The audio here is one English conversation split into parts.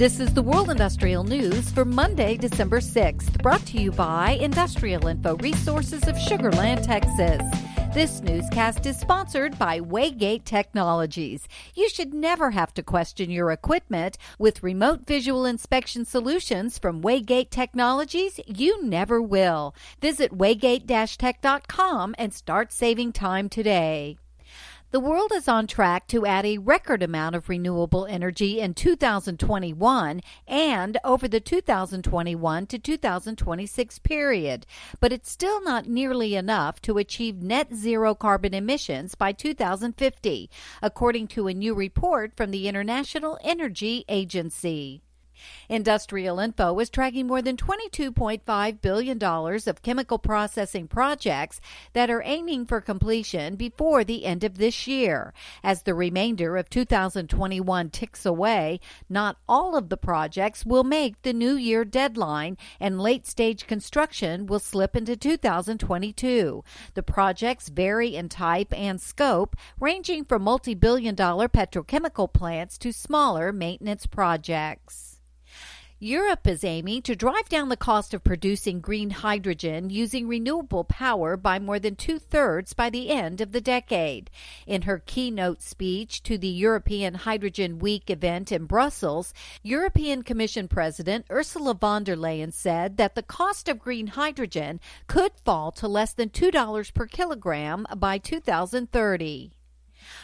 This is the World Industrial News for Monday, December 6th, brought to you by Industrial Info Resources of Sugar Land, Texas. This newscast is sponsored by Waygate Technologies. You should never have to question your equipment. With remote visual inspection solutions from Waygate Technologies, you never will. Visit waygate-tech.com and start saving time today. The world is on track to add a record amount of renewable energy in 2021 and over the 2021 to 2026 period, but it's still not nearly enough to achieve net zero carbon emissions by 2050, according to a new report from the International Energy Agency. Industrial Info is tracking more than $22.5 billion of chemical processing projects that are aiming for completion before the end of this year. As the remainder of 2021 ticks away, not all of the projects will make the new year deadline, and late stage construction will slip into 2022. The projects vary in type and scope, ranging from multi billion dollar petrochemical plants to smaller maintenance projects. Europe is aiming to drive down the cost of producing green hydrogen using renewable power by more than two thirds by the end of the decade. In her keynote speech to the European Hydrogen Week event in Brussels, European Commission President Ursula von der Leyen said that the cost of green hydrogen could fall to less than $2 per kilogram by 2030.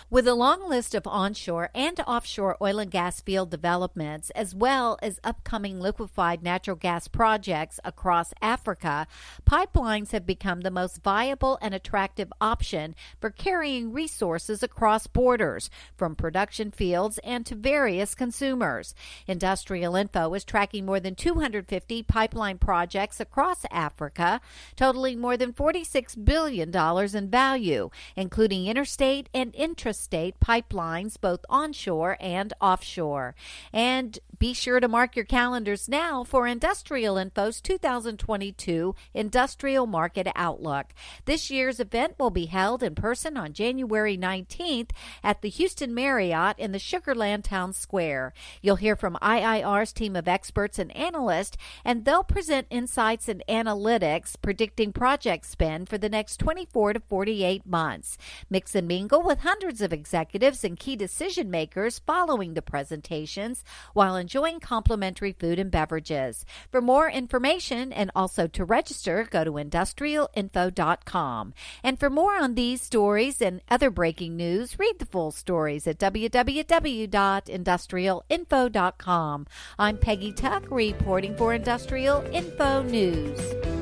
With a long list of onshore and offshore oil and gas field developments, as well as upcoming liquefied natural gas projects across Africa, pipelines have become the most viable and attractive option for carrying resources across borders, from production fields and to various consumers. Industrial Info is tracking more than 250 pipeline projects across Africa, totaling more than $46 billion in value, including interstate and intrastate pipelines, both onshore and offshore. And be sure to mark your calendars now for Industrial Info's 2022 Industrial Market Outlook. This year's event will be held in person on January 19th at the Houston Marriott in the Sugar Land Town Square. You'll hear from IIR's team of experts and analysts, and they'll present insights and analytics predicting project spend for the next 24 to 48 months. Mix and mingle with hundreds of executives and key decision makers following the presentations while enjoying complimentary food and beverages. For more information and also to register, go to industrialinfo.com. And for more on these stories and other breaking news, read the full stories at www.industrialinfo.com. I'm Peggy Tuck reporting for Industrial Info News.